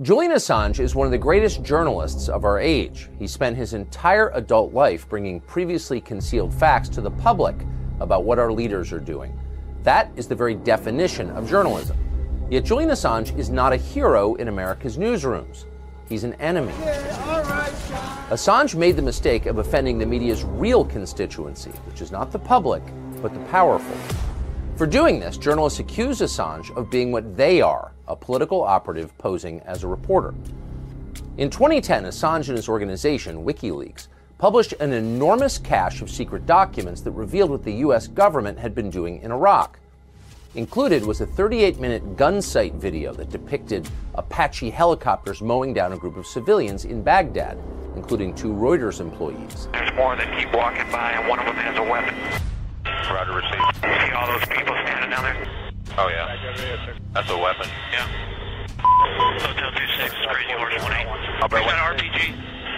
Julian Assange is one of the greatest journalists of our age. He spent his entire adult life bringing previously concealed facts to the public about what our leaders are doing. That is the very definition of journalism. Yet Julian Assange is not a hero in America's newsrooms. He's an enemy. Assange made the mistake of offending the media's real constituency, which is not the public, but the powerful. For doing this, journalists accuse Assange of being what they are a political operative posing as a reporter. In 2010, Assange and his organization, WikiLeaks, published an enormous cache of secret documents that revealed what the U.S. government had been doing in Iraq. Included was a 38 minute gun sight video that depicted Apache helicopters mowing down a group of civilians in Baghdad, including two Reuters employees. There's more that keep walking by, and one of them has a weapon. Roger, receive. See all those people standing down there? Oh, yeah. That's a weapon. Yeah. Hotel 26, Crazy Horse 18. I'll bet Where's that what- RPG?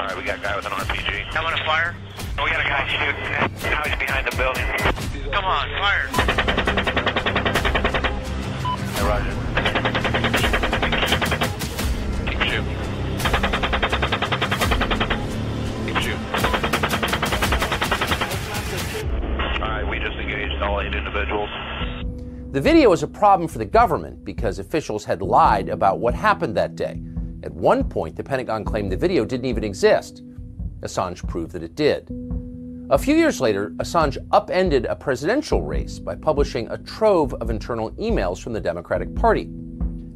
All right, we got a guy with an RPG. Having a fire? Oh, we got a guy shooting. Now he's behind the building. Come on, fire. The video was a problem for the government because officials had lied about what happened that day. At one point, the Pentagon claimed the video didn't even exist. Assange proved that it did. A few years later, Assange upended a presidential race by publishing a trove of internal emails from the Democratic Party.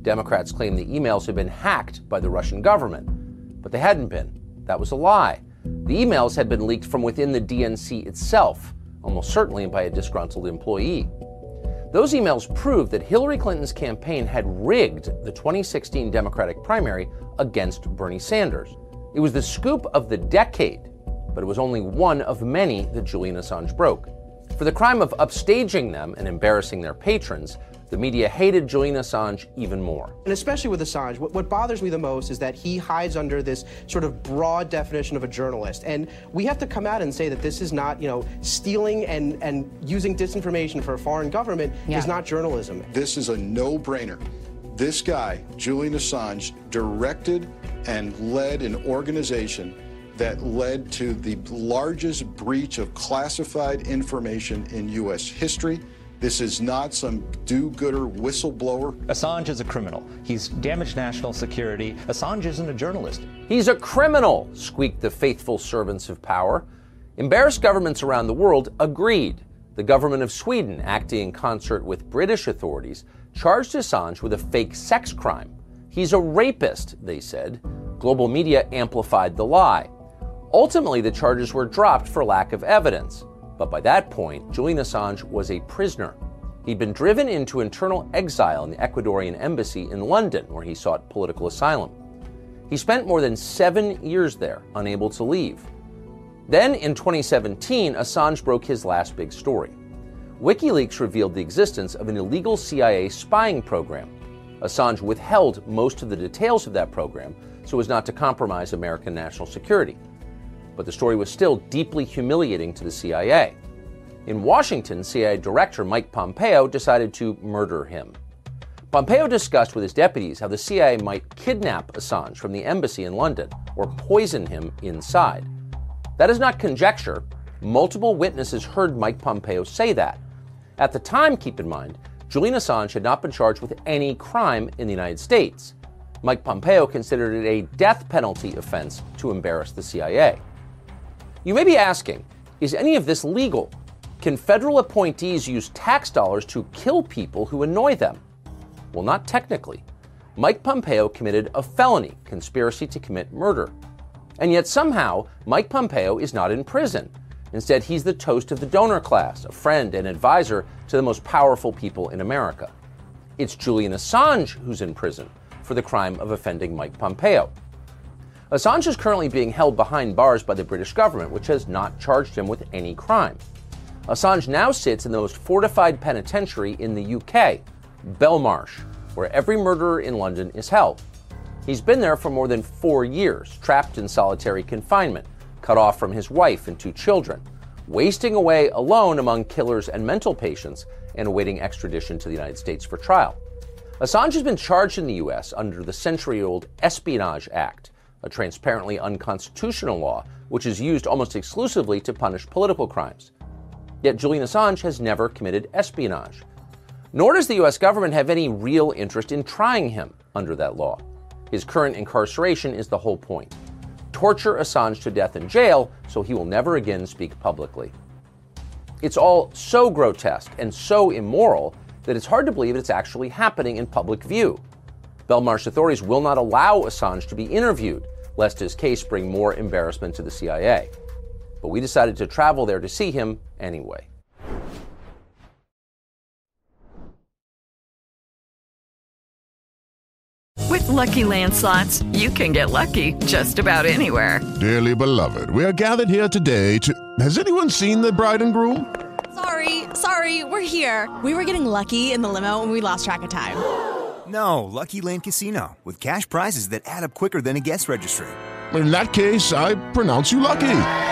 Democrats claimed the emails had been hacked by the Russian government, but they hadn't been. That was a lie. The emails had been leaked from within the DNC itself, almost certainly by a disgruntled employee. Those emails proved that Hillary Clinton's campaign had rigged the 2016 Democratic primary against Bernie Sanders. It was the scoop of the decade, but it was only one of many that Julian Assange broke. For the crime of upstaging them and embarrassing their patrons, the media hated Julian Assange even more. And especially with Assange, what, what bothers me the most is that he hides under this sort of broad definition of a journalist. And we have to come out and say that this is not, you know, stealing and, and using disinformation for a foreign government is not journalism. This is a no brainer. This guy, Julian Assange, directed and led an organization that led to the largest breach of classified information in U.S. history. This is not some do gooder whistleblower. Assange is a criminal. He's damaged national security. Assange isn't a journalist. He's a criminal, squeaked the faithful servants of power. Embarrassed governments around the world agreed. The government of Sweden, acting in concert with British authorities, charged Assange with a fake sex crime. He's a rapist, they said. Global media amplified the lie. Ultimately, the charges were dropped for lack of evidence. But by that point, Julian Assange was a prisoner. He'd been driven into internal exile in the Ecuadorian embassy in London, where he sought political asylum. He spent more than seven years there, unable to leave. Then, in 2017, Assange broke his last big story. WikiLeaks revealed the existence of an illegal CIA spying program. Assange withheld most of the details of that program so as not to compromise American national security. But the story was still deeply humiliating to the CIA. In Washington, CIA Director Mike Pompeo decided to murder him. Pompeo discussed with his deputies how the CIA might kidnap Assange from the embassy in London or poison him inside. That is not conjecture. Multiple witnesses heard Mike Pompeo say that. At the time, keep in mind, Julian Assange had not been charged with any crime in the United States. Mike Pompeo considered it a death penalty offense to embarrass the CIA. You may be asking, is any of this legal? Can federal appointees use tax dollars to kill people who annoy them? Well, not technically. Mike Pompeo committed a felony, conspiracy to commit murder. And yet somehow, Mike Pompeo is not in prison. Instead, he's the toast of the donor class, a friend and advisor to the most powerful people in America. It's Julian Assange who's in prison for the crime of offending Mike Pompeo. Assange is currently being held behind bars by the British government, which has not charged him with any crime. Assange now sits in the most fortified penitentiary in the UK, Belmarsh, where every murderer in London is held. He's been there for more than four years, trapped in solitary confinement, cut off from his wife and two children, wasting away alone among killers and mental patients, and awaiting extradition to the United States for trial. Assange has been charged in the U.S. under the century old Espionage Act, a transparently unconstitutional law which is used almost exclusively to punish political crimes. Yet Julian Assange has never committed espionage. Nor does the U.S. government have any real interest in trying him under that law. His current incarceration is the whole point. Torture Assange to death in jail so he will never again speak publicly. It's all so grotesque and so immoral that it's hard to believe it's actually happening in public view. Belmarsh authorities will not allow Assange to be interviewed, lest his case bring more embarrassment to the CIA. But we decided to travel there to see him anyway. With Lucky Land slots, you can get lucky just about anywhere. Dearly beloved, we are gathered here today to. Has anyone seen the bride and groom? Sorry, sorry, we're here. We were getting lucky in the limo and we lost track of time. No, Lucky Land Casino, with cash prizes that add up quicker than a guest registry. In that case, I pronounce you lucky.